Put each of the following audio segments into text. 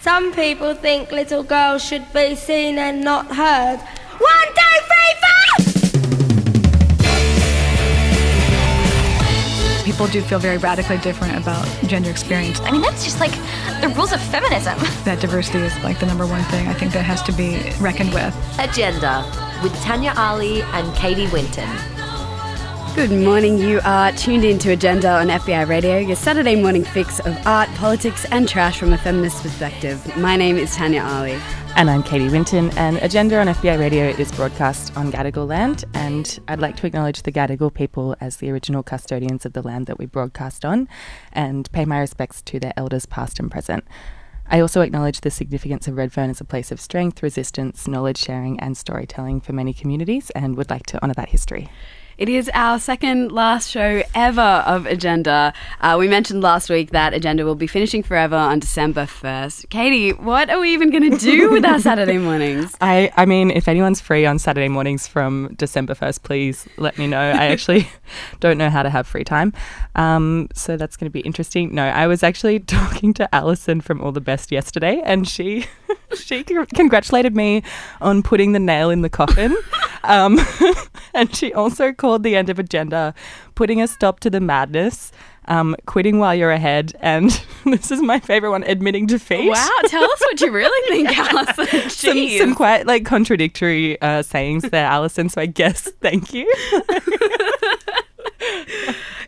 Some people think little girls should be seen and not heard. One, two, three, four! People do feel very radically different about gender experience. I mean, that's just like the rules of feminism. That diversity is like the number one thing I think that has to be reckoned with. Agenda with Tanya Ali and Katie Winton. Good morning. You are tuned in to Agenda on FBI Radio, your Saturday morning fix of art, politics, and trash from a feminist perspective. My name is Tanya Ali. And I'm Katie Winton, and Agenda on FBI Radio is broadcast on Gadigal land. And I'd like to acknowledge the Gadigal people as the original custodians of the land that we broadcast on and pay my respects to their elders, past and present. I also acknowledge the significance of Redfern as a place of strength, resistance, knowledge sharing, and storytelling for many communities, and would like to honour that history. It is our second last show ever of Agenda. Uh, we mentioned last week that Agenda will be finishing forever on December 1st. Katie, what are we even going to do with our Saturday mornings? I, I mean, if anyone's free on Saturday mornings from December 1st, please let me know. I actually don't know how to have free time. Um, so that's going to be interesting. No, I was actually talking to Alison from All the Best yesterday, and she she congratulated me on putting the nail in the coffin. Um, and she also called the end of Agenda putting a stop to the madness. Um, quitting while you're ahead, and this is my favorite one: admitting defeat. Wow, tell us what you really think, Alison. some, some quite like contradictory uh, sayings there, Alison. So I guess thank you.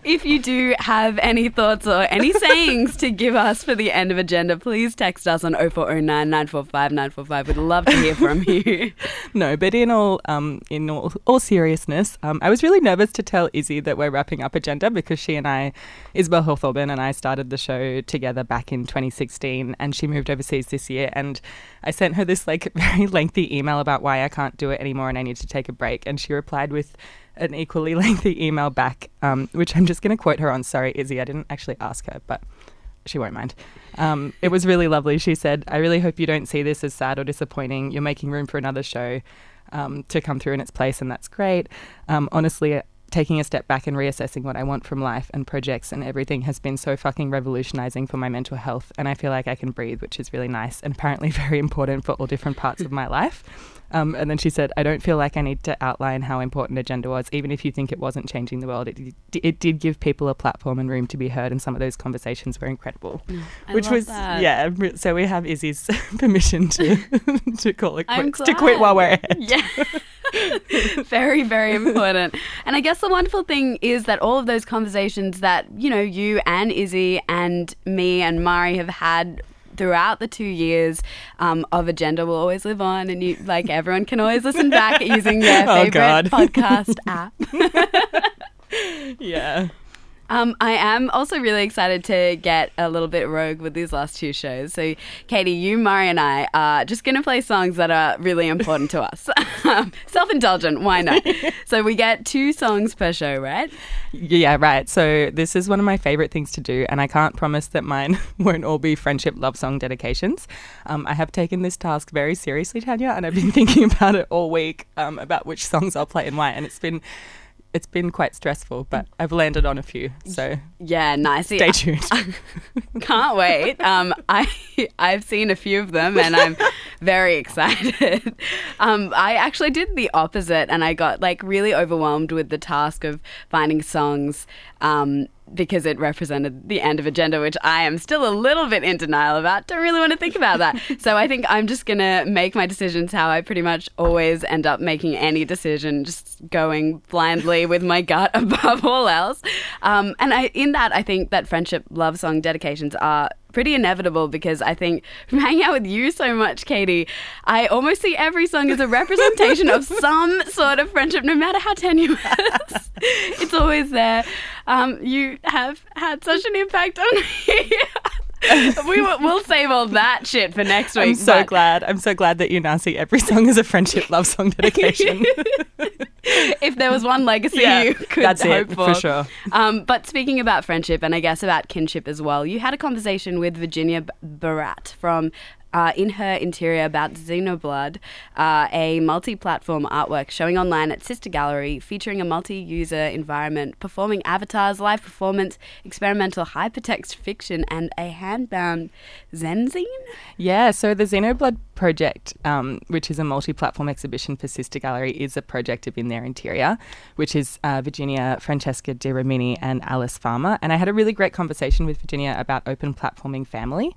If you do have any thoughts or any sayings to give us for the end of agenda, please text us on 0409 945 945. We'd love to hear from you. no, but in all um, in all, all seriousness, um, I was really nervous to tell Izzy that we're wrapping up agenda because she and I, Isabel Hawthorben and I started the show together back in 2016, and she moved overseas this year, and I sent her this like very lengthy email about why I can't do it anymore and I need to take a break, and she replied with an equally lengthy email back, um, which I'm just going to quote her on. Sorry, Izzy, I didn't actually ask her, but she won't mind. Um, it was really lovely. She said, I really hope you don't see this as sad or disappointing. You're making room for another show um, to come through in its place, and that's great. Um, honestly, taking a step back and reassessing what I want from life and projects and everything has been so fucking revolutionizing for my mental health. And I feel like I can breathe, which is really nice and apparently very important for all different parts of my life. Um, and then she said, I don't feel like I need to outline how important agenda was, even if you think it wasn't changing the world. It, it did give people a platform and room to be heard, and some of those conversations were incredible. Mm, I which was, that. yeah. So we have Izzy's permission to to call it quits, to quit while we're ahead. Yeah. very, very important. And I guess the wonderful thing is that all of those conversations that, you know, you and Izzy and me and Mari have had throughout the two years um, of Agenda will always live on, and you like everyone can always listen back using their Oh, favorite God. podcast app. Yeah. Um, I am also really excited to get a little bit rogue with these last two shows. So, Katie, you, Mari, and I are just going to play songs that are really important to us. Self indulgent, why not? so, we get two songs per show, right? Yeah, right. So this is one of my favorite things to do, and I can't promise that mine won't all be friendship love song dedications. Um, I have taken this task very seriously, Tanya, and I've been thinking about it all week um, about which songs I'll play and why, and it's been it's been quite stressful, but I've landed on a few. So Yeah, nice. stay tuned. Can't wait. Um, I I've seen a few of them and I'm very excited. Um, I actually did the opposite and I got like really overwhelmed with the task of finding songs um, because it represented the end of agenda, which I am still a little bit in denial about. Don't really want to think about that. so I think I'm just gonna make my decisions how I pretty much always end up making any decision, just going blindly with my gut above all else. Um, and I, in that, I think that friendship love song dedications are pretty inevitable because I think from hanging out with you so much, Katie, I almost see every song as a representation of some sort of friendship, no matter how tenuous. it's always there. Um, you have had such an impact on me. we will, we'll save all that shit for next week. I'm so but- glad. I'm so glad that you now see every song as a friendship love song dedication. if there was one legacy Yeah, you could that's it, hope for sure. Um, but speaking about friendship and I guess about kinship as well, you had a conversation with Virginia Barratt from uh, in her interior about Xenoblood, uh, a multi platform artwork showing online at Sister Gallery featuring a multi user environment, performing avatars, live performance, experimental hypertext fiction, and a handbound zenzine. Yeah, so the Xenoblood project, um, which is a multi platform exhibition for Sister Gallery, is a project of In Their Interior, which is uh, Virginia Francesca da Rimini and Alice Farmer. And I had a really great conversation with Virginia about open platforming family.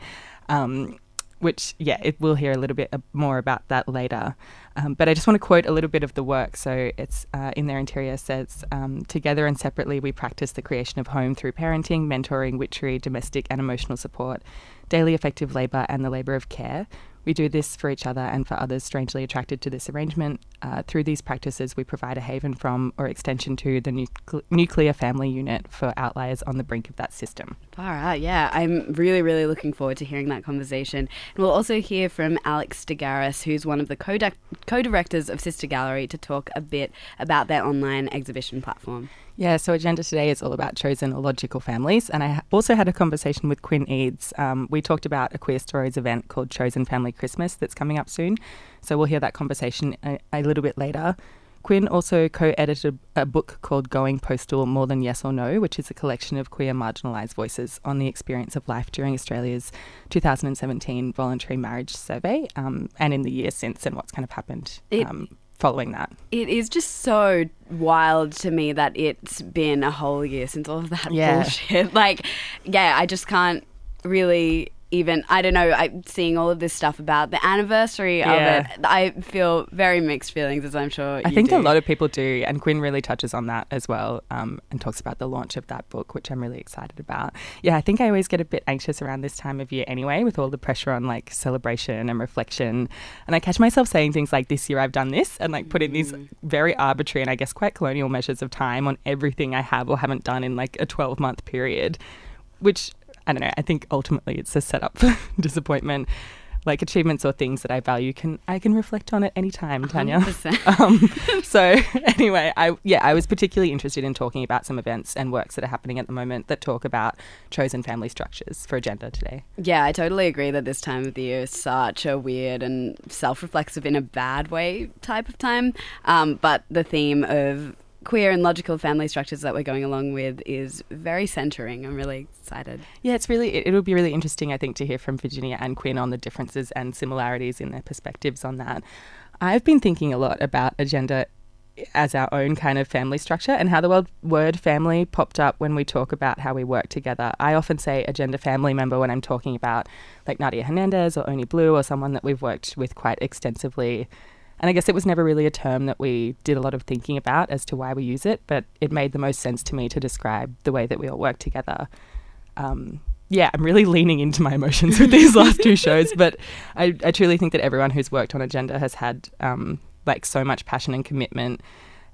Um, which, yeah, it, we'll hear a little bit more about that later. Um, but I just want to quote a little bit of the work. So it's uh, in their interior says, um, together and separately, we practice the creation of home through parenting, mentoring, witchery, domestic and emotional support, daily effective labour, and the labour of care. We do this for each other and for others strangely attracted to this arrangement. Uh, through these practices, we provide a haven from or extension to the nucle- nuclear family unit for outliers on the brink of that system. Far out, yeah. I'm really, really looking forward to hearing that conversation. And we'll also hear from Alex DeGaris, who's one of the co directors of Sister Gallery, to talk a bit about their online exhibition platform. Yeah, so Agenda today is all about chosen or logical families. And I also had a conversation with Quinn Eades. Um, we talked about a Queerstories event called Chosen Family Christmas that's coming up soon. So we'll hear that conversation a, a little bit later. Quinn also co edited a book called Going Postal More Than Yes or No, which is a collection of queer marginalised voices on the experience of life during Australia's 2017 voluntary marriage survey um, and in the years since and what's kind of happened. It, um, following that. It is just so wild to me that it's been a whole year since all of that Yeah. bullshit. Like, yeah, I just can't really even I don't know. I seeing all of this stuff about the anniversary Yeah. of it. I feel very mixed feelings, as I'm sure. I think do. a lot of people do, and Quinn really touches on that as well, um, and talks about the launch of that book, which I'm really excited about. Yeah, I think I always get a bit anxious around this time of year anyway, with all the pressure on like celebration and reflection, and I catch myself saying things like, "This year I've done this," and like putting these very arbitrary and I guess quite colonial measures of time on everything I have or haven't done in like a 12 month period, which I don't know. I think ultimately it's a setup for disappointment. Like achievements or things that I value can I can reflect on at any time, Tanya. 100%. Um, so anyway, I yeah, I was particularly interested in talking about some events and works that are happening at the moment that talk about chosen family structures for agenda today. Yeah, I totally agree that this time of the year is such a weird and self reflexive in a bad way type of time. Um, but the theme of queer and logical family structures that we're going along with is very centering. I'm really excited. Yeah, it's really it, it'll be really interesting, I think, to hear from Virginia and Quinn on the differences and similarities in their perspectives on that. I've been thinking a lot about agenda as our own kind of family structure and how the word, word family popped up when we talk about how we work together. I often say agenda family member when I'm talking about like Nadia Hernandez or Oni Blue or someone that we've worked with quite extensively. And I guess it was never really a term that we did a lot of thinking about as to why we use it, but it made the most sense to me to describe the way that we all work together. Um, yeah, I'm really leaning into my emotions with these last two shows, but I, I truly think that everyone who's worked on Agenda has had um, like so much passion and commitment,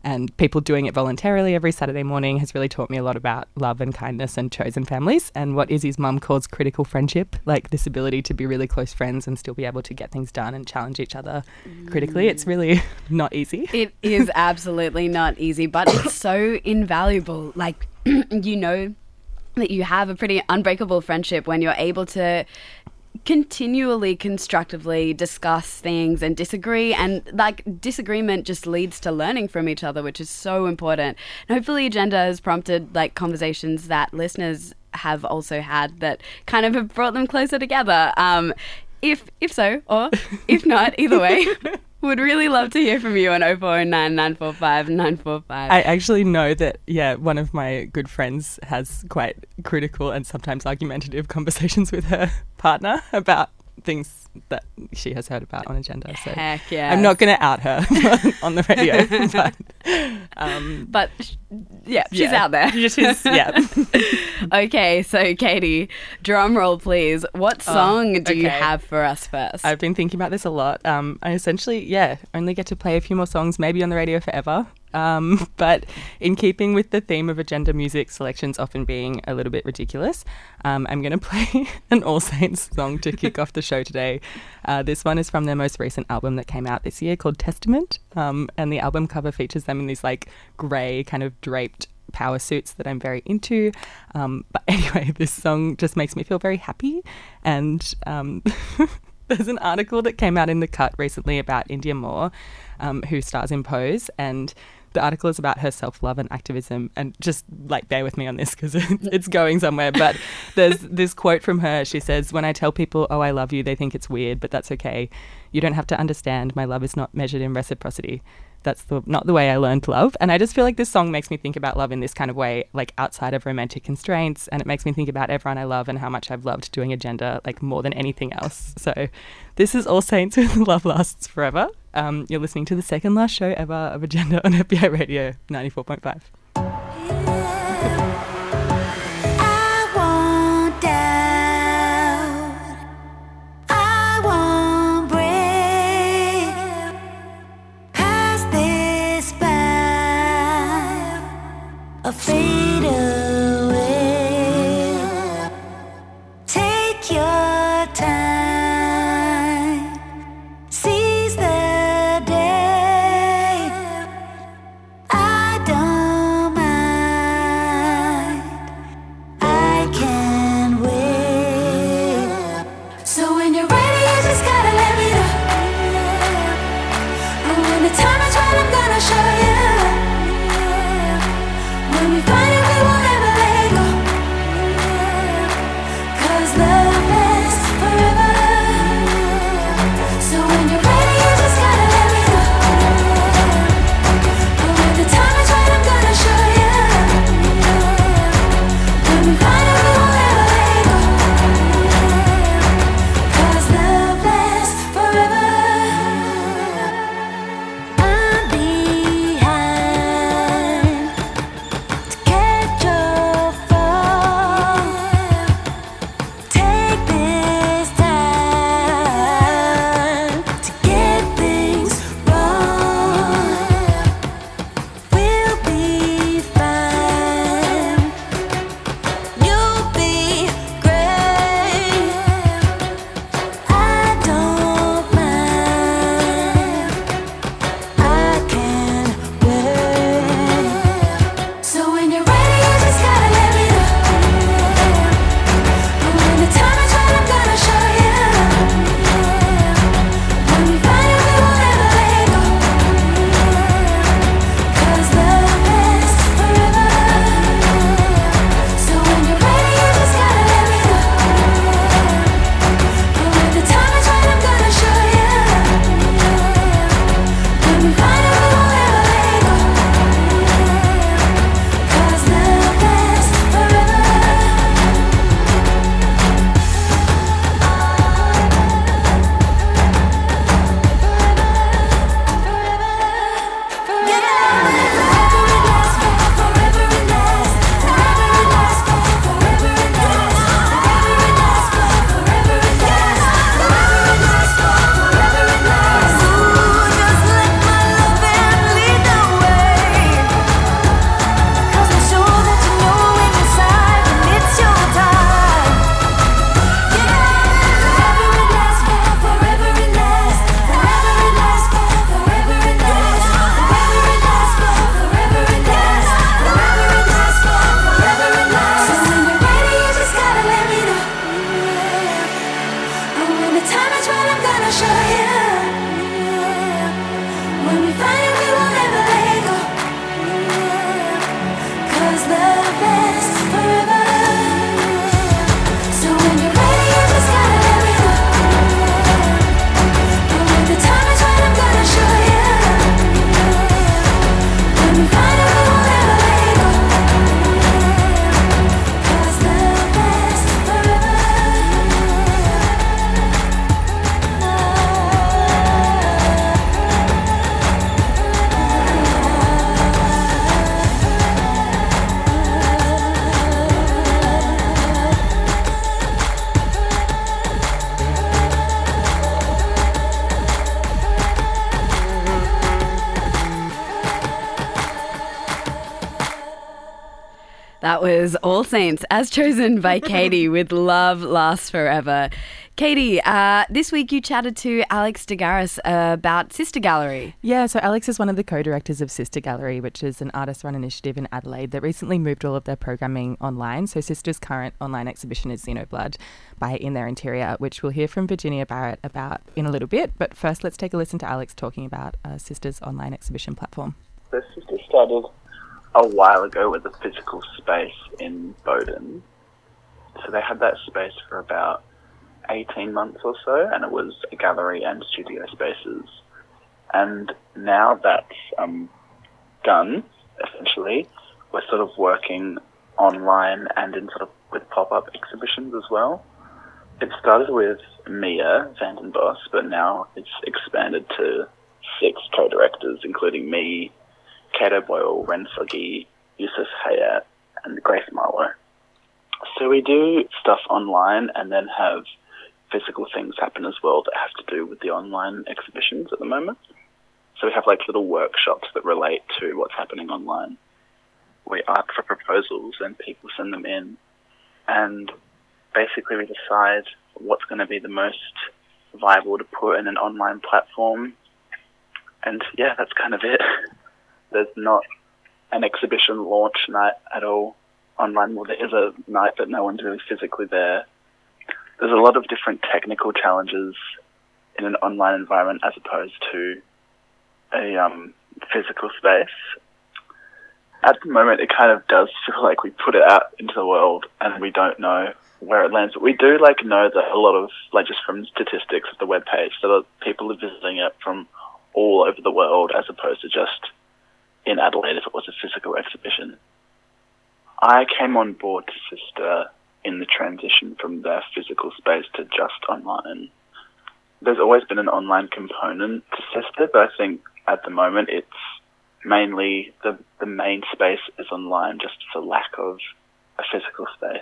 and people doing it voluntarily every Saturday morning has really taught me a lot about love and kindness and chosen families and what Izzy's mum calls critical friendship, like this ability to be really close friends and still be able to get things done and challenge each other critically. It's really not easy. It is absolutely not easy, but it's so invaluable. Like, you know that you have a pretty unbreakable friendship when you're able to continually constructively discuss things and disagree and like disagreement just leads to learning from each other which is so important. And hopefully agenda has prompted like conversations that listeners have also had that kind of have brought them closer together. Um if if so or if not either way would really love to hear from you on 0409 945 945 I actually know that, yeah, one of my good friends has quite critical and sometimes argumentative conversations with her partner about things that she has heard about on Agenda. So Heck yeah. I'm not going to out her on the radio, but um, but yeah, she's yeah. out there. She's, yeah. okay, so Katie, drum roll please. What song do you have for us first? I've been thinking about this a lot. Um, I essentially, yeah, only get to play a few more songs, maybe on the radio forever. Um, but in keeping with the theme of agenda music selections often being a little bit ridiculous, um, I'm going to play an All Saints song to kick off the show today. Uh, this one is from their most recent album that came out this year called Testament. Um, and the album cover features them in these like grey, kind of draped power suits that I'm very into. Um, but anyway, this song just makes me feel very happy. And. Um, there's an article that came out in the cut recently about Indya Moore, um, who stars in Pose, and the article is about her self love and activism. And just like bear with me on this because it's going somewhere. But there's this quote from her. She says, When I tell people, oh, I love you, they think it's weird, but that's okay. You don't have to understand. My love is not measured in reciprocity that's the not the way I learned love. And I just feel like this song makes me think about love in this kind of way, like outside of romantic constraints, and it makes me think about everyone I love and how much I've loved doing agenda like more than anything else. So this is All Saints with Love Lasts Forever. Um, you're listening to the second last show ever of Agenda on FBI Radio 94.5. A face. was All Saints, as chosen by Katie with Love Lasts Forever. Katie, uh, this week you chatted to Alex DeGaris about Sister Gallery. Yeah, so Alex is one of the co directors of Sister Gallery, which is an artist run initiative in Adelaide that recently moved all of their programming online. So Sister's current online exhibition is Xenoblood by In Their Interior, which we'll hear from Virginia Barratt about in a little bit. But first, let's take a listen to Alex talking about uh, Sister's online exhibition platform. The Sister started a while ago with a physical space in Bowden. So they had that space for about 18 months or so, and it was a gallery and studio spaces. And now that's um, done, essentially, we're sort of working online and in sort of with pop-up exhibitions as well. It started with Mia Vandenbos, but now it's expanded to six co-directors, including me, Kato Boyle, Ren Suggy, Yusuf Hayat, and Grace Marlowe. So we do stuff online and then have physical things happen as well that have to do with the online exhibitions at the moment. So we have like little workshops that relate to what's happening online. We ask for proposals and people send them in and basically we decide what's going to be the most viable to put in an online platform. And yeah, that's kind of it. There's not an exhibition launch night at all online. Well, there is a night, but no one's really physically there. There's a lot of different technical challenges in an online environment as opposed to a um, physical space. At the moment, it kind of does feel like we put it out into the world and we don't know where it lands. But we do like know that a lot of like just from statistics of the web page that people are visiting it from all over the world as opposed to just in Adelaide if it was a physical exhibition. I came on board to Sister in the transition from their physical space to just online. There's always been an online component to Sister, but I think at the moment it's mainly the, the main space is online just for lack of a physical space.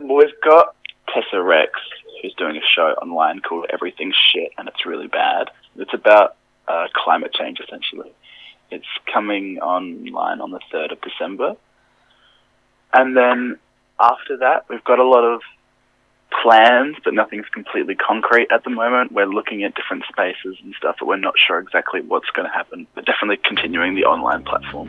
We've got Tessa Rex, who's doing a show online called Everything's Shit and It's Really Bad. It's about uh, climate change, essentially. It's coming online on the 3rd of December. And then after that, we've got a lot of plans, but nothing's completely concrete at the moment. We're looking at different spaces and stuff, but we're not sure exactly what's going to happen. But definitely continuing the online platform.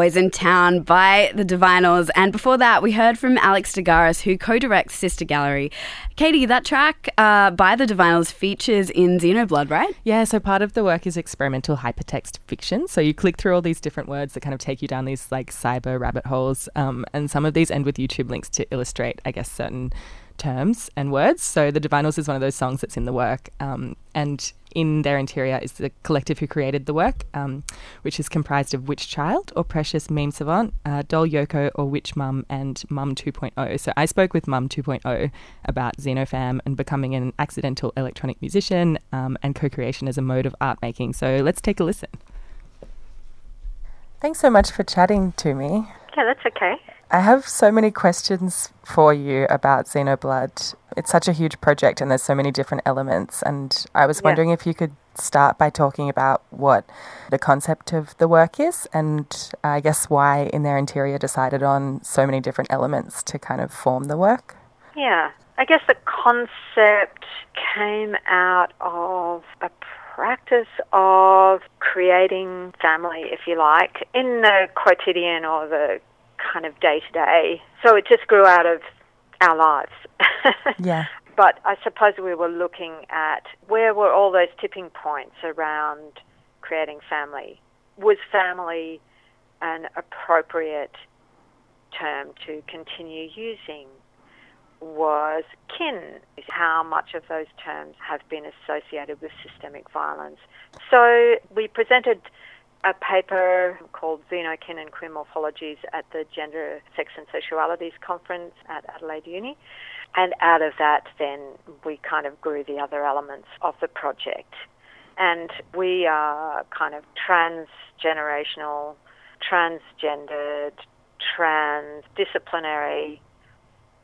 Boys in Town by the Divinyls. And before that, we heard from Alex DeGaris, who co directs Sister Gallery. Katie, that track uh, by the Divinyls features in Xenoblood, right? Yeah, so part of the work is experimental hypertext fiction. So you click through all these different words that kind of take you down these like cyber rabbit holes. Um, and some of these end with YouTube links to illustrate, I guess, certain terms and words. So the Divinyls is one of those songs that's in the work. Um, and in their interior is the collective who created the work, um, which is comprised of Witch Child or Precious Meme Savant, uh, Doll Yoko or Witch Mum, and Mum 2.0. So I spoke with Mum 2.0 about Xenofam and becoming an accidental electronic musician um, and co creation as a mode of art making. So let's take a listen. Thanks so much for chatting to me. Yeah, that's okay. I have so many questions for you about Xenoblood. It's such a huge project and there's so many different elements. And I was Yeah. wondering if you could start by talking about what the concept of the work is and uh, I guess why in their interior decided on so many different elements to kind of form the work. Yeah. I guess the concept came out of a practice of creating family, if you like, in the quotidian or the kind of day to day. So it just grew out of our lives. Yeah. But I suppose we were looking at where were all those tipping points around creating family. Was family an appropriate term to continue using? Was kin, how much of those terms have been associated with systemic violence? So we presented a paper called Xenokin and Queer Morphologies at the Gender, Sex and Sexualities Conference at Adelaide Uni. And out of that, then we kind of grew the other elements of the project. And we are kind of transgenerational, transgendered, transdisciplinary,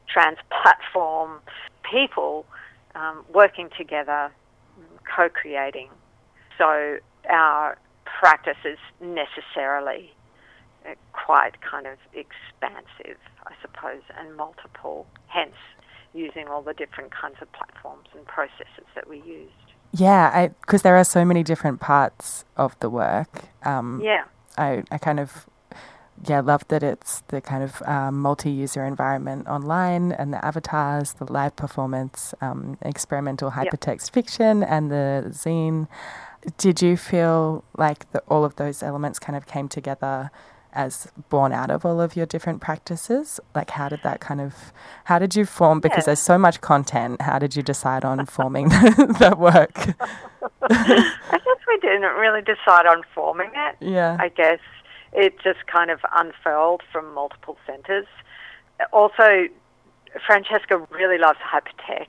trans platform people um, working together, co creating. So our practice is necessarily uh, quite kind of expansive, I suppose, and multiple, hence using all the different kinds of platforms and processes that we used. Yeah, because there are so many different parts of the work. Um, Yeah. I, I kind of yeah love that it's the kind of um, multi-user environment online and the avatars, the live performance, um, experimental Yep. hypertext fiction, and the zine. Did you feel like the, all of those elements kind of came together as born out of all of your different practices? Like, how did that kind of, how did you form? Because Yeah. there's so much content. How did you decide on forming that work? I guess we didn't really decide on forming it. Yeah. I guess it just kind of unfurled from multiple centres. Also, Francesca really loves hypertext,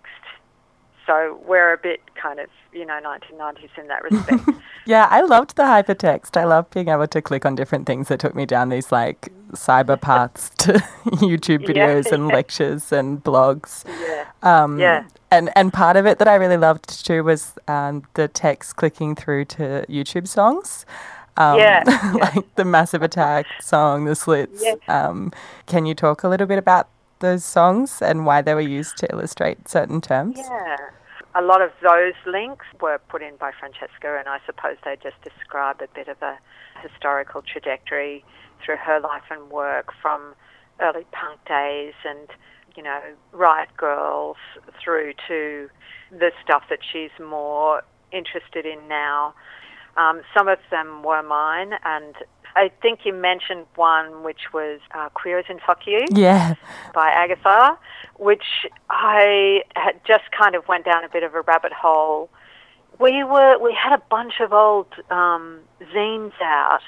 so we're a bit kind of, you know, 1990s in that respect. Yeah, I loved the hypertext. I loved being able to click on different things that took me down these like cyber paths to YouTube Yeah, videos and yeah. lectures and blogs. yeah. Um, Yeah. And and part of it that I really loved too was um, the text clicking through to YouTube songs. Um, Yeah, like the Massive Attack song, the Slits. Yeah. Um, can you talk a little bit about those songs and why they were used to illustrate certain terms? Yeah. A lot of those links were put in by Francesca, and I suppose they just describe a bit of a historical trajectory through her life and work from early punk days and, you know, Riot Girls through to the stuff that she's more interested in now. Um, some of them were mine, and I think you mentioned one which was uh, Queer as in Fuck You Yeah. by Agatha, which I had just kind of went down a bit of a rabbit hole. We were we had a bunch of old um, zines out.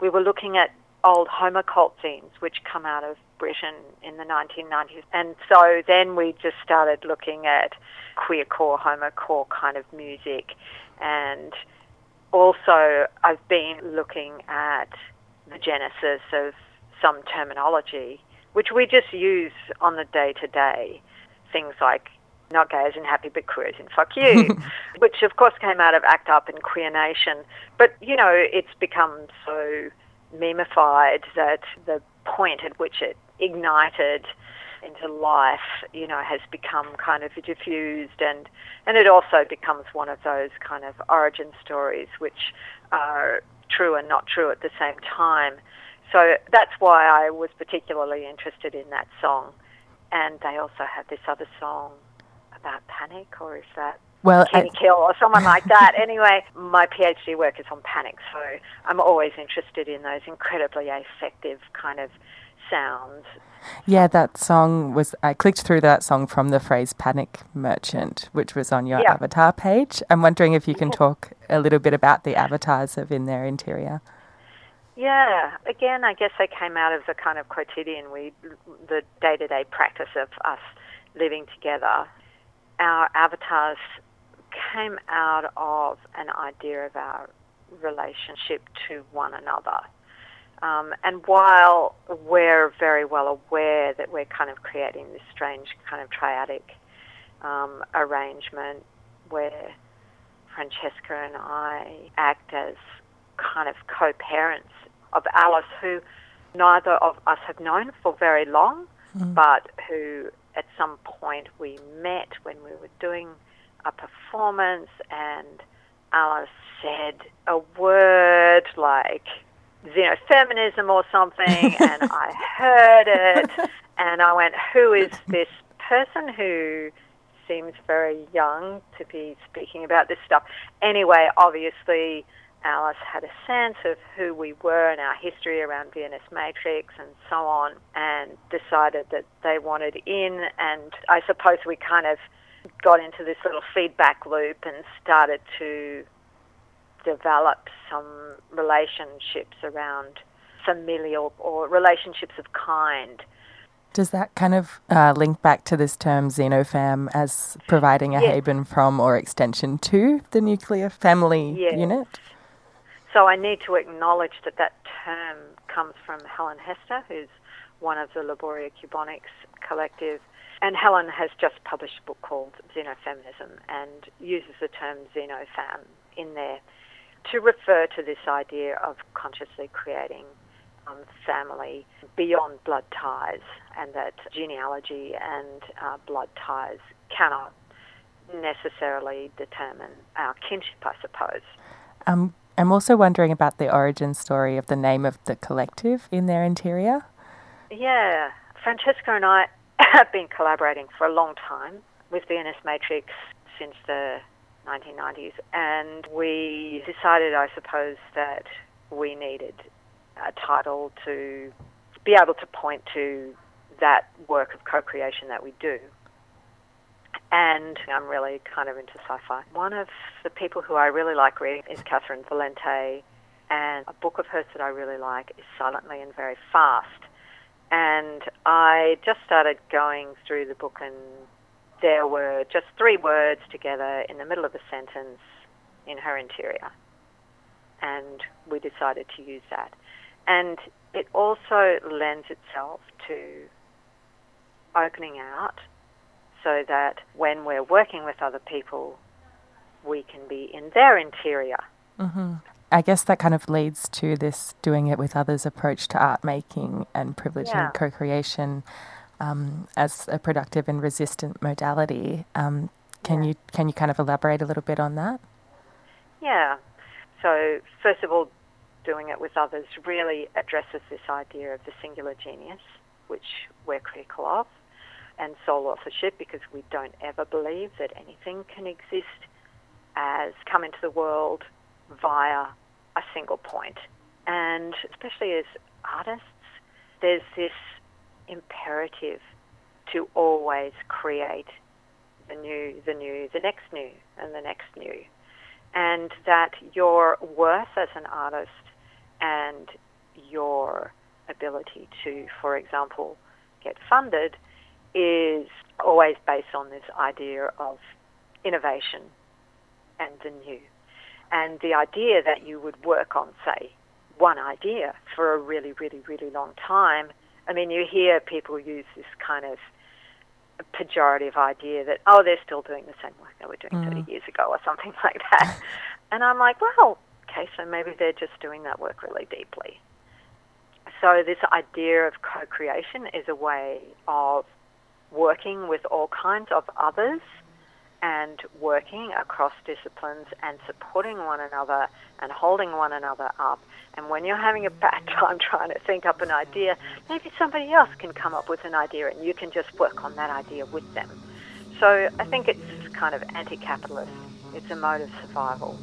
We were looking at old homocult zines which come out of Britain in the 1990s, and so then we just started looking at queercore, homocore kind of music, and also I've been looking at the genesis of some terminology which we just use on the day to day. Things like not gay as in happy but queer as in fuck you, which of course came out of ACT UP and Queer Nation. But, you know, it's become so memeified that the point at which it ignited into life, you know, has become kind of diffused and, and it also becomes one of those kind of origin stories which are true and not true at the same time. So that's why I was particularly interested in that song. And they also have this other song about panic, or is that Well, Kenny I- Kill or someone like that? anyway, my PhD work is on panic, so I'm always interested in those incredibly effective kind of sounds. Yeah, that song was. I clicked through that song from the phrase Panic Merchant, which was on your Yeah. avatar page. I'm wondering if you can talk a little bit about the avatars of In Their Interior. Yeah, again, I guess they came out of the kind of quotidian, we, the day-to-day practice of us living together. Our avatars came out of an idea of our relationship to one another. Um, and while we're very well aware that we're kind of creating this strange kind of triadic um, arrangement where Francesca and I act as kind of co-parents of Alice, who neither of us have known for very long, but who at some point we met when we were doing a performance, and Alice said a word like xenofeminism or something, and I heard it, and I went, "Who is this person who?" Seems very young to be speaking about this stuff. Anyway, obviously, Alice had a sense of who we were and our history around VNS Matrix and so on, and decided that they wanted in. And I suppose we kind of got into this little feedback loop and started to develop some relationships around familial or relationships of kind. Does that kind of uh, link back to this term xenofam as providing a Yes. haven from or extension to the nuclear family Yes. unit? So I need to acknowledge that that term comes from Helen Hester, who's one of the Laboria Cuboniks collective. And Helen has just published a book called Xenofeminism and uses the term xenofam in there to refer to this idea of consciously creating um, family beyond blood ties, and that genealogy and uh, blood ties cannot necessarily determine our kinship, I suppose. Um, I'm also wondering about the origin story of the name of the collective in their interior. Yeah, Francesca and I have been collaborating for a long time with VNS Matrix since the 1990s, and we decided, I suppose, that we needed a title to be able to point to that work of co-creation that we do. And I'm really kind of into sci-fi. One of the people who I really like reading is Catherynne Valente, and a book of hers that I really like is Silently and Very Fast. And I just started going through the book, and there were just three words together in the middle of a sentence in her interior. And we decided to use that. And it also lends itself to opening out so that when we're working with other people, we can be in their interior. Mm-hmm. I guess that kind of leads to this doing it with others approach to art making and privileging Yeah. co creation um, as a productive and resistant modality. Um, can you can you kind of elaborate a little bit on that? Yeah. So, first of all, doing it with others really addresses this idea of the singular genius, which we're critical of, and sole authorship because we don't ever believe that anything can exist as come into the world via a single point. And especially as artists, there's this imperative to always create the new, the new, the next new, and the next new. And that your worth as an artist and your ability to, for example, get funded is always based on this idea of innovation and the new. And the idea that you would work on, say, one idea for a really, really, really long time. I mean, you hear people use this kind of pejorative idea that, oh, they're still doing the same work they were doing 30 mm. years ago or something like that. and I'm like, well, okay, so maybe they're just doing that work really deeply. So this idea of co-creation is a way of working with all kinds of others and working across disciplines and supporting one another and holding one another up. And when you're having a bad time trying to think up an idea, maybe somebody else can come up with an idea and you can just work on that idea with them. So I think it's kind of anti capitalist, it's a mode of survival.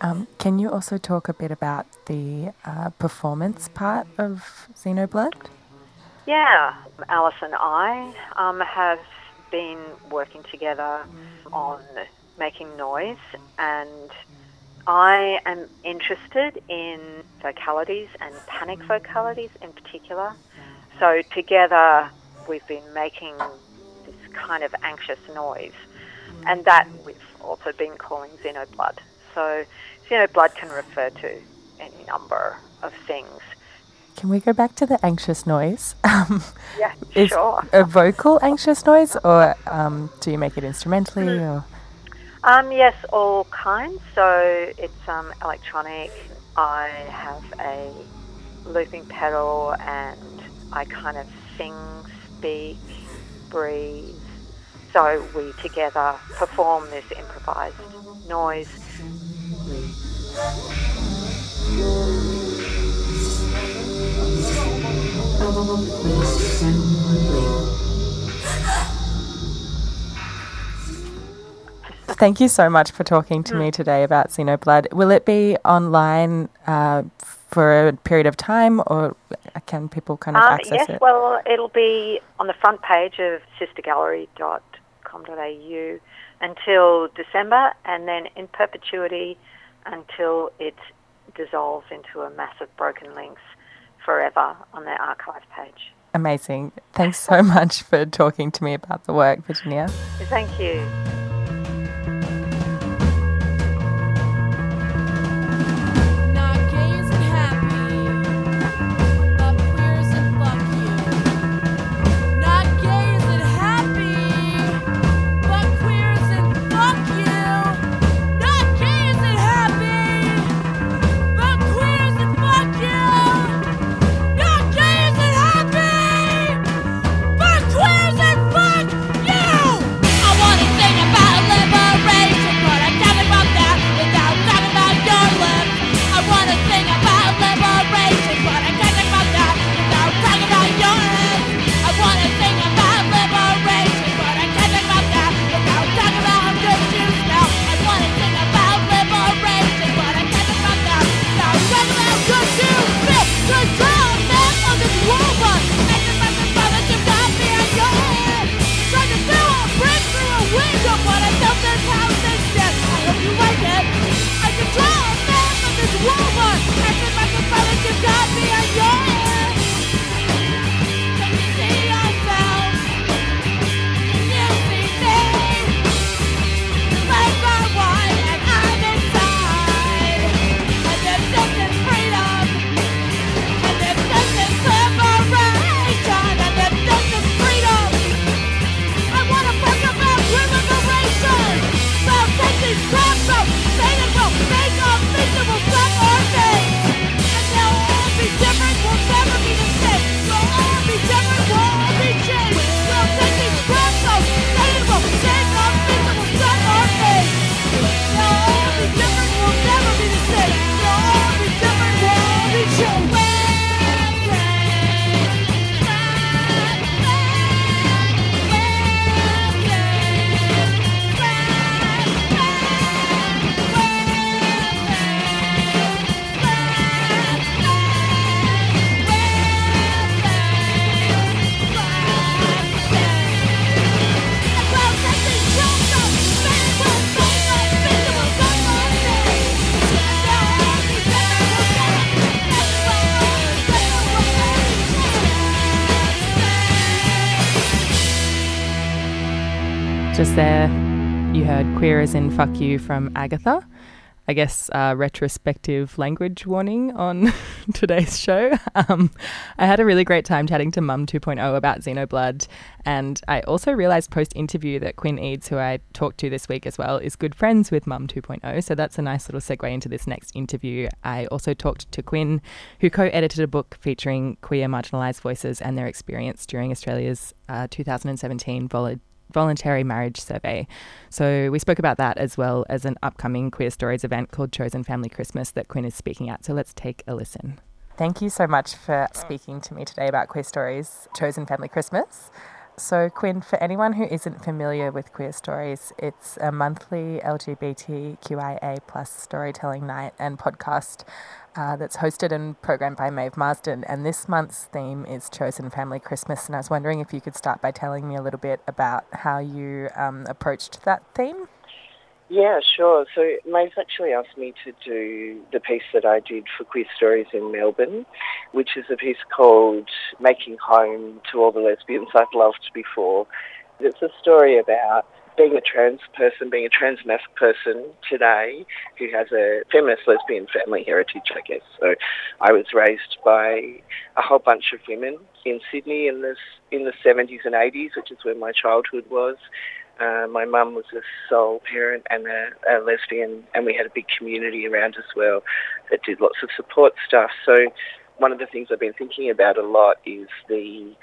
Um, can you also talk a bit about the uh, performance part of Xenoblood? Yeah, Alice and I um, have been working together on making noise, and I am interested in vocalities and panic vocalities in particular. So, together, we've been making this kind of anxious noise, and that we've also been calling Xenoblood. So, you know, blood can refer to any number of things. Can we go back to the anxious noise? Um, Yeah, is sure. a vocal anxious noise, or um, do you make it instrumentally? Or Um, yes, all kinds. So it's um, electronic. I have a looping pedal and I kind of sing, speak, breathe. So we together perform this improvised noise. Thank you so much for talking to me today about Xenoblood. Will it be online uh, for a period of time, or can people kind of Uh, access yes, it? well, it'll be on the front page of sistergallery.com.au until December and then in perpetuity until it dissolves into a mass of broken links forever on their archive page. Amazing. Thanks so much for talking to me about the work, Virginia. Thank you. As in Fuck You from Agatha. I guess uh, retrospective language warning on today's show. Um, I had a really great time chatting to Mum 2.0 about Xenoblood, and I also realised post interview that Quinn Eades, who I talked to this week as well, is good friends with Mum 2.0. So that's a nice little segue into this next interview. I also talked to Quinn, who co edited a book featuring queer marginalised voices and their experience during Australia's uh, 2017 vol- voluntary marriage survey. So we spoke about that as well as an upcoming Queerstories event called Chosen Family Christmas that Quinn is speaking at. So let's take a listen. Thank you so much for speaking to me today about Queerstories Chosen Family Christmas. So, Quinn, for anyone who isn't familiar with Queerstories, it's a monthly LGBTQIA plus storytelling night and podcast uh, that's hosted and programmed by Maeve Marsden. And this month's theme is Chosen Family Christmas. And I was wondering if you could start by telling me a little bit about how you um, approached that theme. Yeah, sure. So Maeve's actually asked me to do the piece that I did for Queer Stories in Melbourne, which is a piece called Making Home to All the Lesbians I've Loved Before. It's a story about being a trans person, being a trans person today who has a feminist lesbian family heritage, I guess. So I was raised by a whole bunch of women in Sydney in the, in the 70s and 80s, which is where my childhood was. Uh, my mum was a sole parent and a, a lesbian, and we had a big community around as well that did lots of support stuff. So one of the things I've been thinking about a lot is the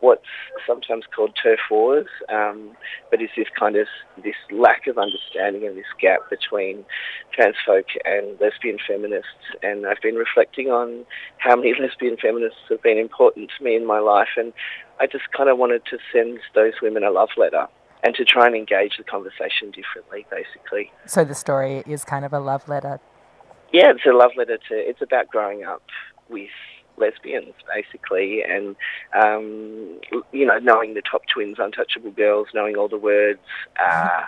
what's sometimes called turf wars, um, but is this kind of this lack of understanding and this gap between trans folk and lesbian feminists. And I've been reflecting on how many lesbian feminists have been important to me in my life, and I just kind of wanted to send those women a love letter and to try and engage the conversation differently, basically. So, the story is kind of a love letter. Yeah, it's a love letter to. It's about growing up with lesbians, basically, and um, you know, knowing the Topp Twins, untouchable girls, knowing all the words. Uh,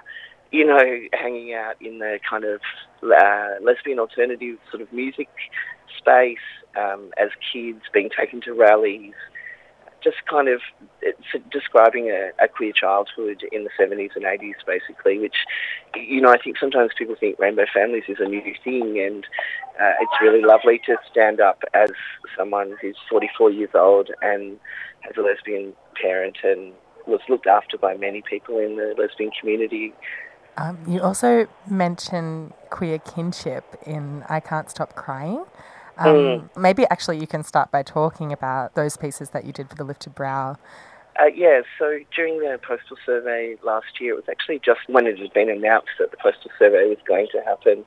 you know, hanging out in the kind of uh, lesbian alternative sort of music space um, as kids, being taken to rallies, just kind of describing a, a queer childhood in the 70s and 80s, basically, which, you know, I think sometimes people think rainbow families is a new thing, and uh, it's really lovely to stand up as someone who's 44 years old and has a lesbian parent and was looked after by many people in the lesbian community. Um, you also mention queer kinship in I Can't Stop Crying. Um, Mm. Maybe actually you can start by talking about those pieces that you did for the Lifted Brow. Uh, yeah, so during the postal survey last year, it was actually just when it had been announced that the postal survey was going to happen,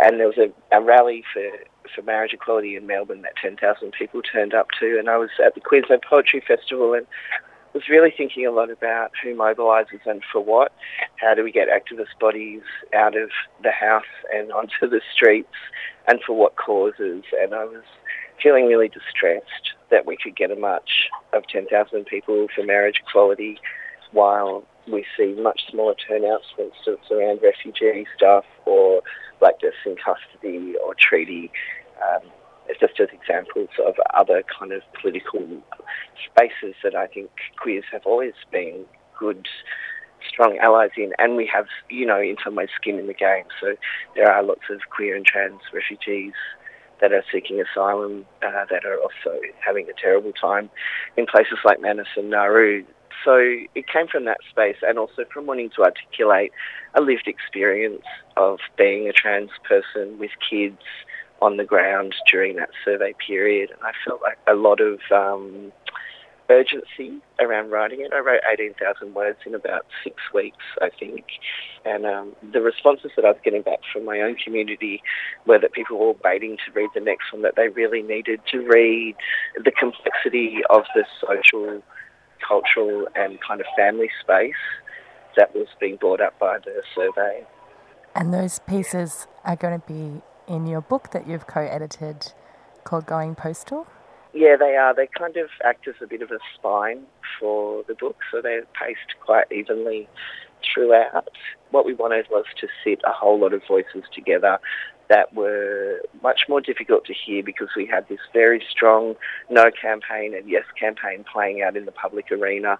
and there was a, a rally for, for marriage equality in Melbourne that 10,000 people turned up to, and I was at the Queensland Poetry Festival and was really thinking a lot about who mobilises and for what. How do we get activist bodies out of the house and onto the streets, and for what causes? And I was feeling really distressed that we could get a march of 10,000 people for marriage equality while we see much smaller turnouts, for instance, around refugee stuff or black deaths in custody or treaty. Um, it's just as examples of other kind of political spaces that I think queers have always been good, strong allies in, and we have, you know, in some ways skin in the game. So there are lots of queer and trans refugees that are seeking asylum uh, that are also having a terrible time in places like Manus and Nauru. So it came from that space and also from wanting to articulate a lived experience of being a trans person with kids on the ground during that survey period. And I felt like a lot of um, urgency around writing it. I wrote 18,000 words in about six weeks, I think. And um, the responses that I was getting back from my own community were that people were waiting to read the next one, that they really needed to read the complexity of the social, cultural, and kind of family space that was being brought up by the survey. And those pieces are going to be in your book that you've co edited called Going Postal. Yeah, they are. They kind of act as a bit of a spine for the book, so they're paced quite evenly throughout. What we wanted was to sit a whole lot of voices together that were much more difficult to hear because we had this very strong no campaign and yes campaign playing out in the public arena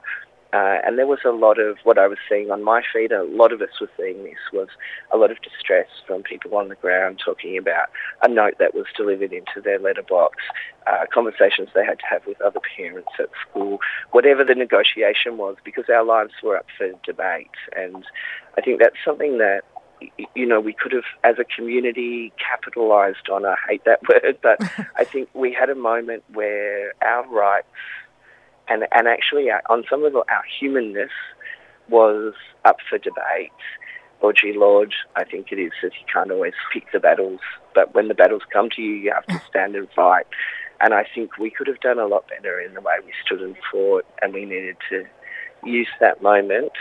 Uh, and there was a lot of what I was seeing on my feed, a lot of us were seeing this, was a lot of distress from people on the ground talking about a note that was delivered into their letterbox, uh, conversations they had to have with other parents at school, whatever the negotiation was, because our lives were up for debate. And I think that's something that you know, we could have, as a community, capitalised on. I hate that word, but I think we had a moment where our rights and, and actually our, on some level our humanness was up for debate. Audre Lorde, I think it is, says you can't always pick the battles, but when the battles come to you, you have to stand and fight. And I think we could have done a lot better in the way we stood and fought, and we needed to use that moment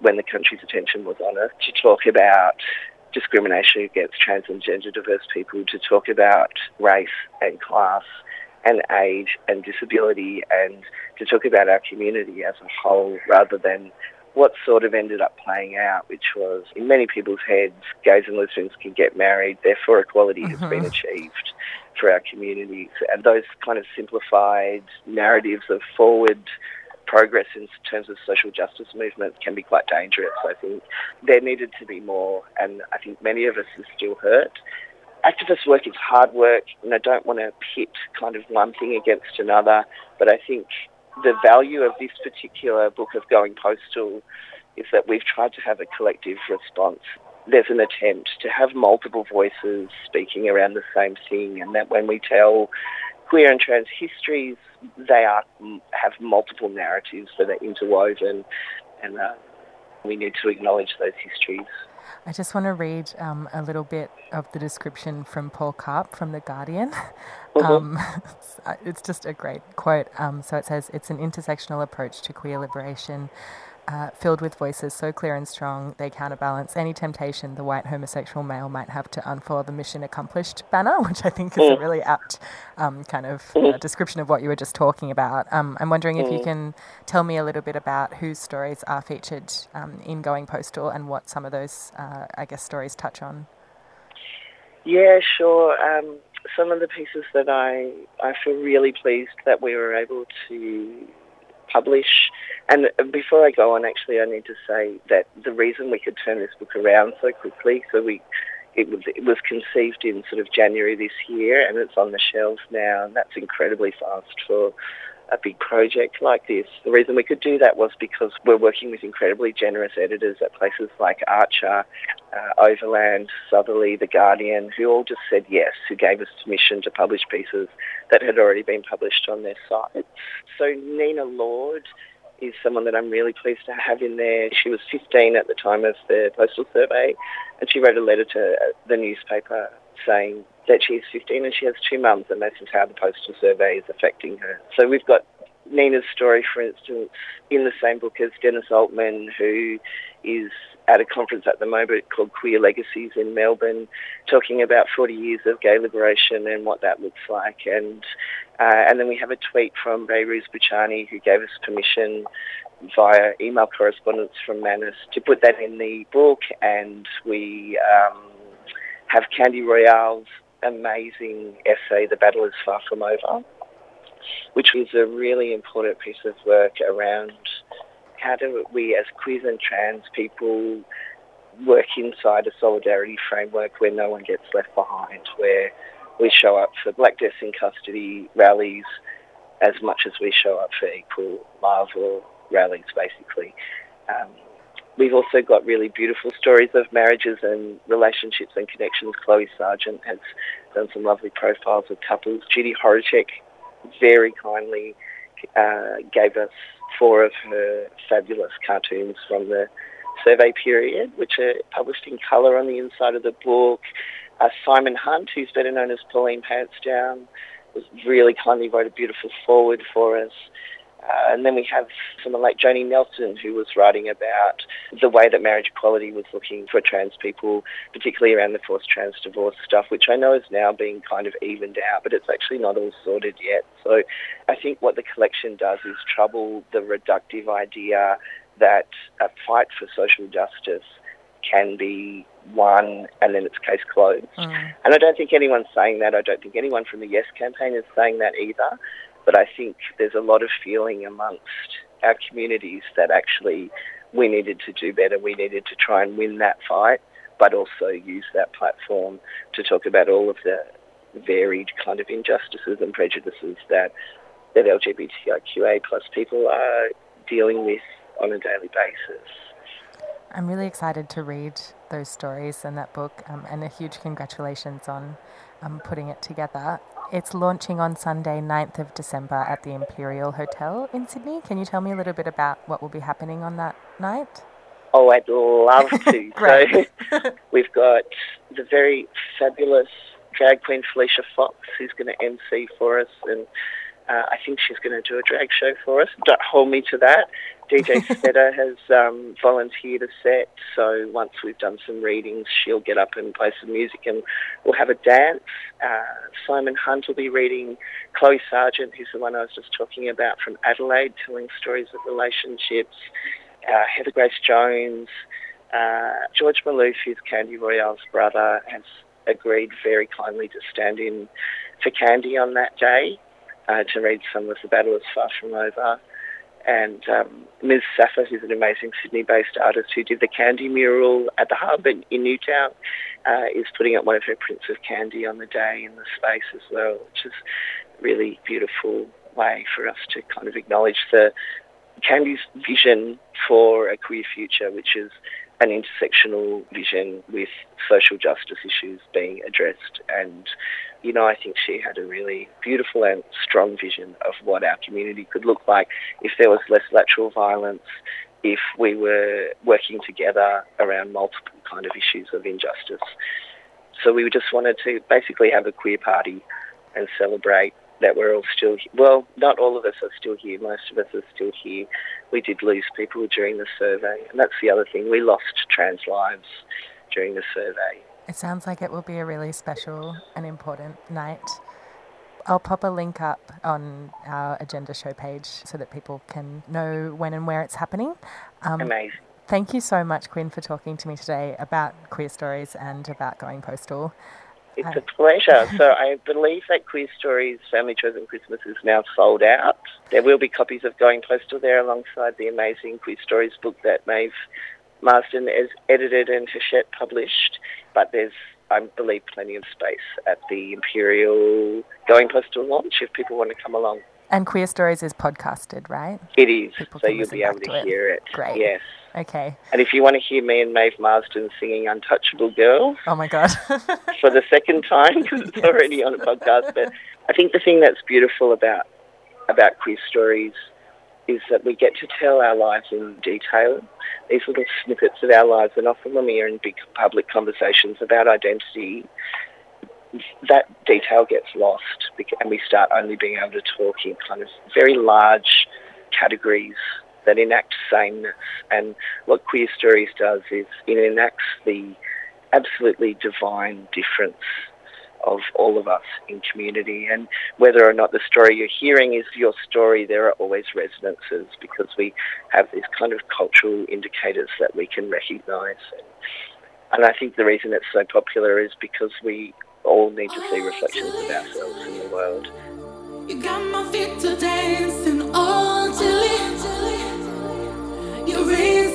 when the country's attention was on us to talk about discrimination against trans and gender diverse people, to talk about race and class and age and disability, and to talk about our community as a whole rather than what sort of ended up playing out, which was in many people's heads, gays and lesbians can get married, therefore equality has been uh-huh. achieved for our communities. And those kind of simplified narratives of forward progress in terms of social justice movements can be quite dangerous. I think there needed to be more, and I think many of us are still hurt. Activist work is hard work, and I don't want to pit kind of one thing against another, but I think the value of this particular book of Going Postal is that we've tried to have a collective response. There's an attempt to have multiple voices speaking around the same thing, and that when we tell queer and trans histories, they are have multiple narratives that are interwoven, and uh, we need to acknowledge those histories. I just want to read um, a little bit of the description from Paul Karp from The Guardian. Um, it's just a great quote. Um, so it says, It's an intersectional approach to queer liberation. Uh, filled with voices so clear and strong, they counterbalance any temptation the white homosexual male might have to unfurl the mission accomplished banner, which I think is a Mm. really apt um, kind of uh, Mhm. description of what you were just talking about. Um, I'm wondering if you Mm. can tell me a little bit about whose stories are featured um, in Going Postal and what some of those, uh, I guess, stories touch on. Yeah, sure. Um, some of the pieces that I I feel really pleased that we were able to publish. And before I go on, actually, I need to say that the reason we could turn this book around so quickly, so we it was it was conceived in sort of January this year, and it's on the shelves now, and that's incredibly fast for a big project like this. The reason we could do that was because we're working with incredibly generous editors at places like Archer, uh, Overland, Southerly, The Guardian, who all just said yes, who gave us permission to publish pieces that had already been published on their site. So Nina Lord is someone that I'm really pleased to have in there. She was 15 at the time of the postal survey, and she wrote a letter to uh, the newspaper saying that she is 15 and she has two mums, and this is how the postal survey is affecting her. So we've got Nina's story, for instance, in the same book as Dennis Altman, who is at a conference at the moment called Queer Legacies in Melbourne, talking about 40 years of gay liberation and what that looks like. And uh, and then we have a tweet from Behrouz Boochani, who gave us permission via email correspondence from Manus to put that in the book. And we um, have Candy Royalle's amazing essay, The Battle is Far From Over, which is a really important piece of work around how do we as queer and trans people work inside a solidarity framework where no one gets left behind, where we show up for Black Deaths in Custody rallies as much as we show up for equal love or rallies, basically. Um, we've also got really beautiful stories of marriages and relationships and connections. Chloe Sargent has done some lovely profiles of couples. Judy Horacek very kindly uh, gave us four of her fabulous cartoons from the survey period, which are published in colour on the inside of the book. Uh, Simon Hunt, who's better known as Pauline Pants Down, was really kindly wrote a beautiful forward for us. Uh, and then we have someone like Joni Nelson, who was writing about the way that marriage equality was looking for trans people, particularly around the forced trans divorce stuff, which I know is now being kind of evened out, but it's actually not all sorted yet. So I think what the collection does is trouble the reductive idea that a fight for social justice can be won and then it's case closed. Mm. And I don't think anyone's saying that. I don't think anyone from the Yes campaign is saying that either. But I think there's a lot of feeling amongst our communities that actually we needed to do better. We needed to try and win that fight, but also use that platform to talk about all of the varied kind of injustices and prejudices that that LGBTIQA plus people are dealing with on a daily basis. I'm really excited to read those stories and that book, um, and a huge congratulations on um, putting it together. It's launching on Sunday, 9th of December at the Imperial Hotel in Sydney. Can you tell me a little bit about what will be happening on that night? Oh, I'd love to. So we've got the very fabulous drag queen Felicia Fox who's going to MC for us, and uh, I think she's going to do a drag show for us. Don't hold me to that. DJ Sveta has um, volunteered a set, so once we've done some readings, she'll get up and play some music, and we'll have a dance. Uh, Simon Hunt will be reading. Chloe Sargent, who's the one I was just talking about from Adelaide, telling stories of relationships. Uh, Heather Grace Jones, uh, George Maloof, who's Candy Royalle's brother, has agreed very kindly to stand in for Candy on that day uh, to read some of The Battle is Far From Over. And um, Ms. Saffaa, who's an amazing Sydney-based artist who did the Candy mural at the Hub in, in Newtown, uh, is putting up one of her prints of Candy on the day in the space as well, which is really beautiful way for us to kind of acknowledge the Candy's vision for a queer future, which is an intersectional vision with social justice issues being addressed. And, you know, I think she had a really beautiful and strong vision of what our community could look like if there was less lateral violence, if we were working together around multiple kind of issues of injustice. So we just wanted to basically have a queer party and celebrate that we're all still. Well, not all of us are still here. Most of us are still here. We did lose people during the survey, and that's the other thing. We lost trans lives during the survey. It sounds like it will be a really special and important night. I'll pop a link up on our agenda show page so that people can know when and where it's happening. Um, Amazing. Thank you so much, Quinn, for talking to me today about queer stories and about going postal. It's a pleasure. so I believe that Queer Stories Family Chosen Christmas is now sold out. There will be copies of Going Postal there alongside the amazing Queerstories book that Maeve Marsden has edited and Hachette published. But there's, I believe, plenty of space at the Imperial Going Postal launch if people want to come along. And Queerstories is podcasted, right? It is, People so you'll be able to it. hear it. Great. Yes. Okay. And if you want to hear me and Maeve Marsden singing Untouchable Girl, Oh my God. for the second time because it's already on a podcast. But I think the thing that's beautiful about about queer stories is that we get to tell our lives in detail. These little snippets of our lives, and often when we are in big public conversations about identity, that detail gets lost, and we start only being able to talk in kind of very large categories that enact sameness. And what Queerstories does is it enacts the absolutely divine difference of all of us in community. And whether or not the story you're hearing is your story, there are always resonances because we have these kind of cultural indicators that we can recognise. And I think the reason it's so popular is because we all need to see reflections of ourselves in the world. You got my feet to dancing all oh, dilly. You raise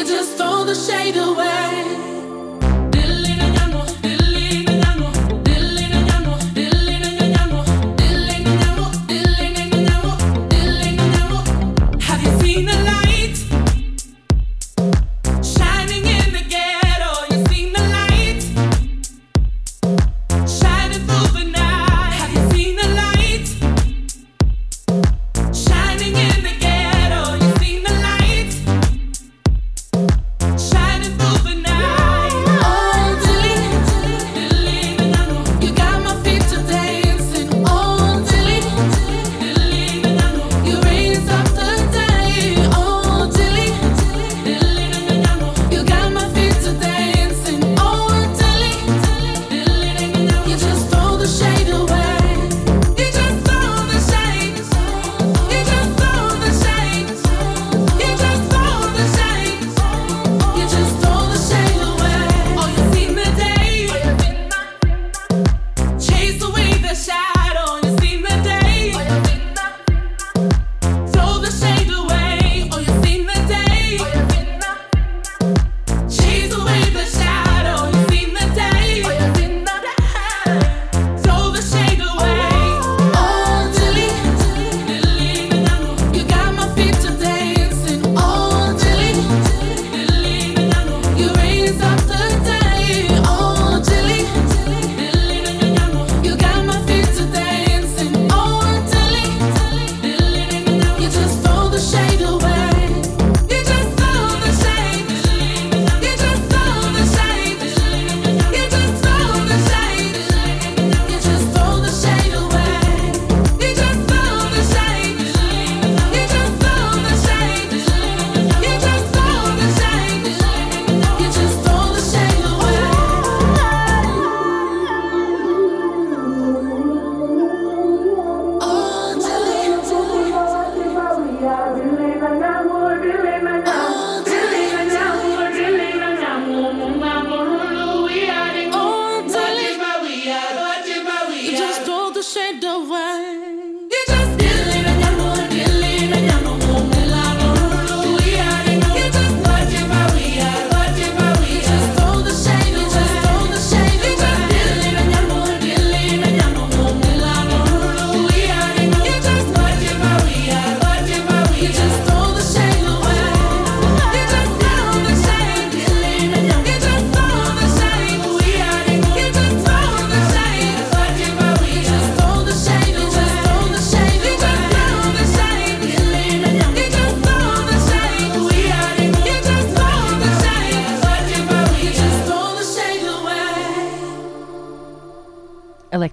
You just throw the shade away.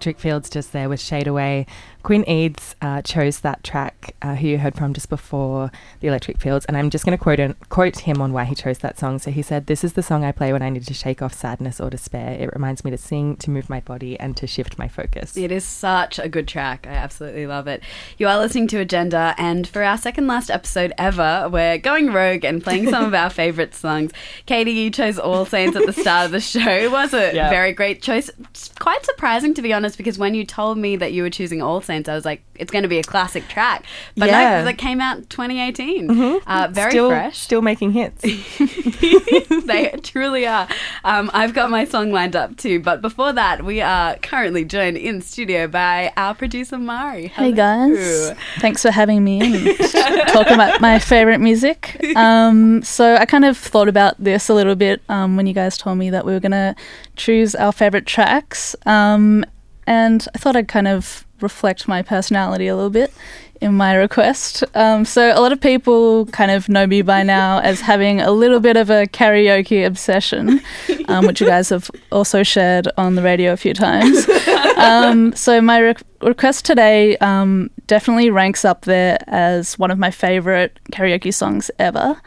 Electric Fields just there with Shade Away. Quinn Eades uh, chose that track, uh, who you heard from just before the Electric Fields, and I'm just going to quote, an- quote him on why he chose that song. So he said, This is the song I play when I need to shake off sadness or despair. It reminds me to sing, to move my body, and to shift my focus. It is such a good track. I absolutely love it. You are listening to Agenda, and for our second last episode ever, we're going rogue and playing some of our favourite songs. Katie, you chose All Saints at the start of the show. It was a Yeah. very great choice. It's quite surprising, to be honest, because when you told me that you were choosing All Saints, I was like, it's going to be a classic track. But no, Yeah. 'cause it came out in 2018. Mhm. Uh, very still, fresh. Still making hits. they truly are. Um, I've got my song lined up too, but before that, we are currently joined in studio by our producer Mari. Hey guys, thanks for having me in and talking about my favorite music. Um, so I kind of thought about this a little bit um, when you guys told me that we were gonna choose our favorite tracks, um, and I thought I'd kind of reflect my personality a little bit in my request. Um, so a lot of people kind of know me by now as having a little bit of a karaoke obsession, um, which you guys have also shared on the radio a few times. Um, so my re- request today um, definitely ranks up there as one of my favorite karaoke songs ever.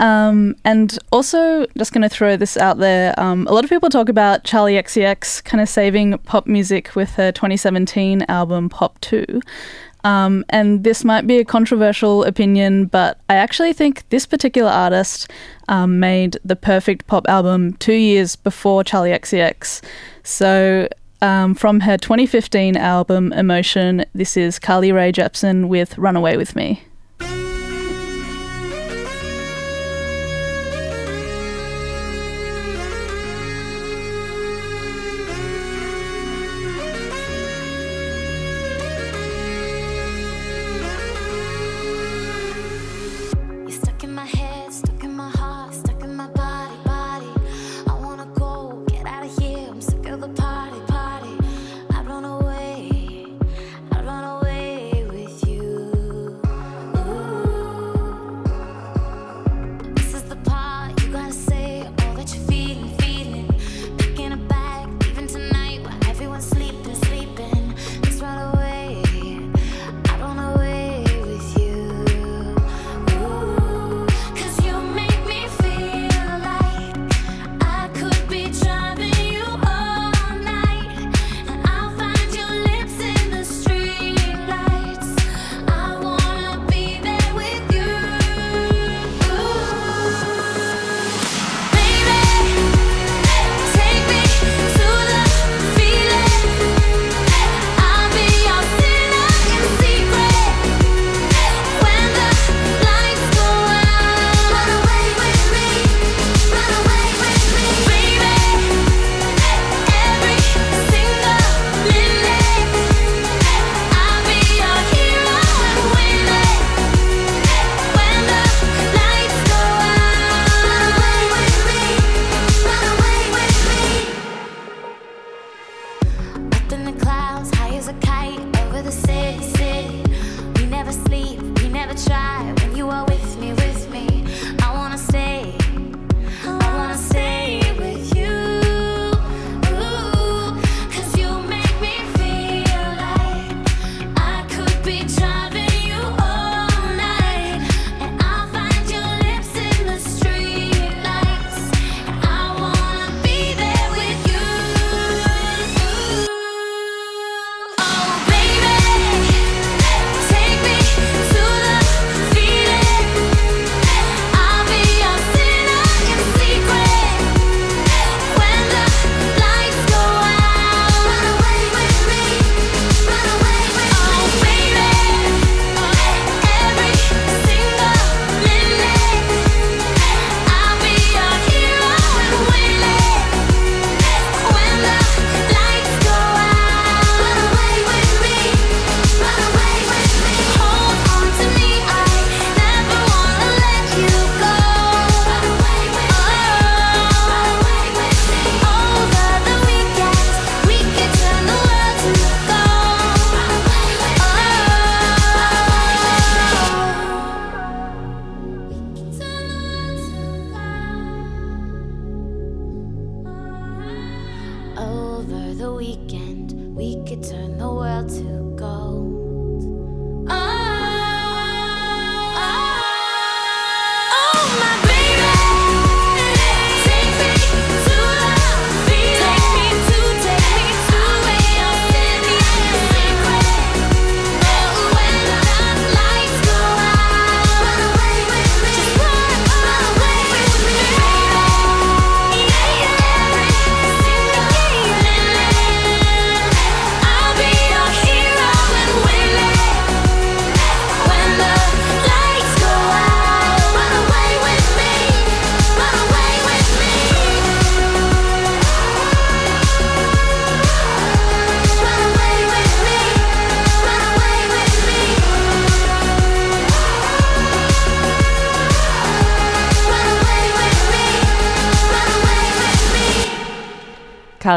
Um, and also, just going to throw this out there. Um, a lot of people talk about Charli XCX kind of saving pop music with her 2017 album Pop 2. Um, and this might be a controversial opinion, but I actually think this particular artist um, made the perfect pop album two years before Charli XCX. So, um, from her 2015 album Emotion, this is Carly Rae Jepsen with Runaway with Me.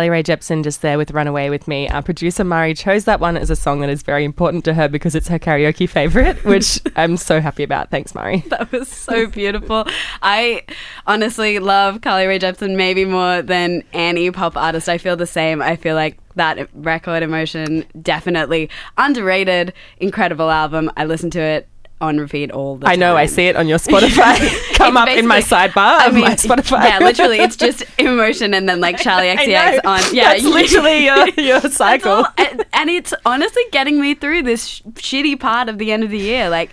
Carly Rae Jepsen just there with Runaway with Me. Our producer Mari chose that one as a song that is very important to her because it's her karaoke favorite, which I'm so happy about. Thanks, Mari. That was so beautiful. I honestly love Carly Rae Jepsen maybe more than any pop artist. I feel the same. I feel like that record emotion definitely underrated, incredible album. I listen to it on repeat all the I time. know, I see it on your Spotify come up in my sidebar I of mean, my Spotify. Yeah, literally, it's just emotion and then like Charli XCX on. Yeah, That's literally your, your cycle. and, and it's honestly getting me through this sh- shitty part of the end of the year. Like,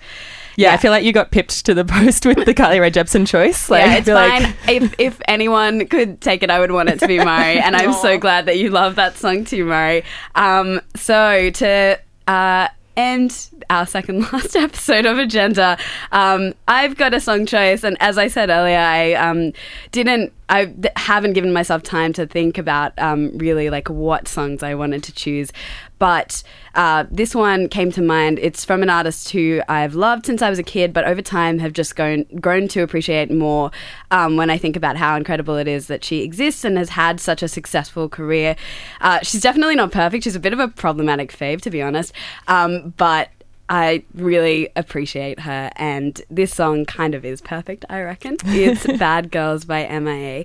Yeah, I feel like you got pipped to the post with the Carly Rae Jepsen choice. Like, yeah, it's feel like- fine. if if anyone could take it, I would want it to be Murray, and I'm so glad that you love that song too, Murray. Um, so to uh, end our second last episode of Agenda, um, I've got a song choice, and as I said earlier, I um, didn't. I haven't given myself time to think about um, really like what songs I wanted to choose, but uh, this one came to mind. It's from an artist who I've loved since I was a kid, but over time have just grown grown to appreciate more um, when I think about how incredible it is that she exists and has had such a successful career. Uh, she's definitely not perfect. She's a bit of a problematic fave, to be honest, um, but. I really appreciate her, and this song kind of is perfect, I reckon. It's Bad Girls by MIA.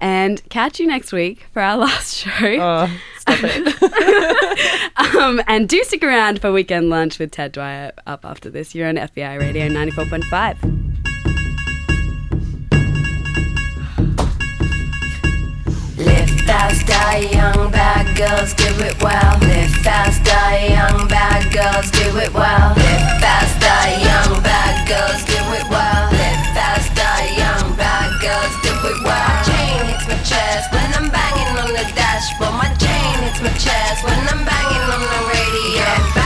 And catch you next week for our last show. Oh, stop it. um, and do stick around for Weekend Lunch with Ted Dwyer up after this. You're on FBI Radio 94.5. fast, die young, bad girls do it well. Live fast, die young, bad girls do it well. Live fast, die young, bad girls do it well. Live fast, die young, bad girls do it well. My chain hits my chest when I'm banging on the dashboard. My chain hits my chest when I'm banging on the radio.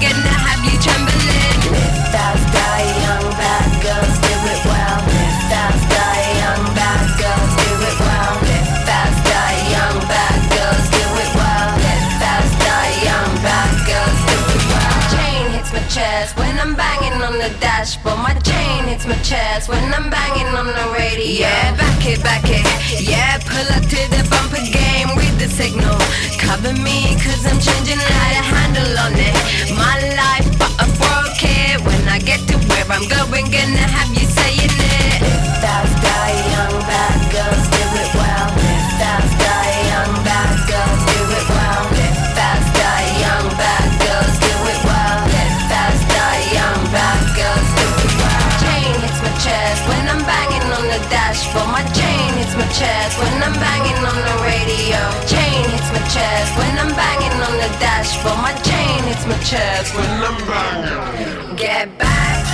Get to chest when I'm banging on the dashboard. My chain hits my chest when I'm banging on the radio. Yeah, back it, back it. Yeah, pull up to the bumper game, with the signal. Cover me, cause I'm changing how to handle on it. My life, but I broke it. When I get to where I'm going, gonna have you saying it. Live fast, die young, bad girls do it well. Dashboard. My chain hits my chest when I'm banging on the radio. Chain hits my chest when I'm banging on the dashboard. My chain hits my chest when I'm banging. Get back,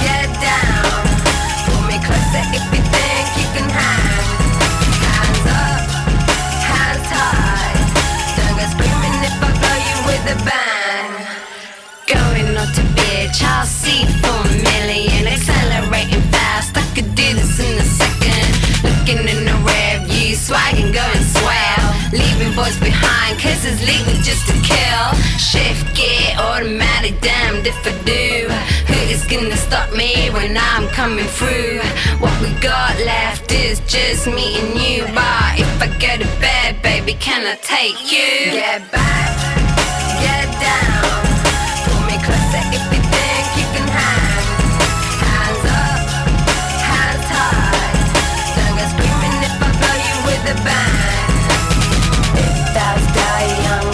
get down. Pull me closer if you think you can hang. Hands up, hands high. Don't go screaming if I blow you with a bang. Going not to bitch, I'll see for a million. Accelerating Looking in the rear view, swagging, going swell. Leaving boys behind, kisses leaving just to kill. Shift gear, automatic, damned if I do. Who is gonna stop me when I'm coming through. What we got left is just me and you. But if I go to bed, baby, can I take you? Get back the band. If that's die young.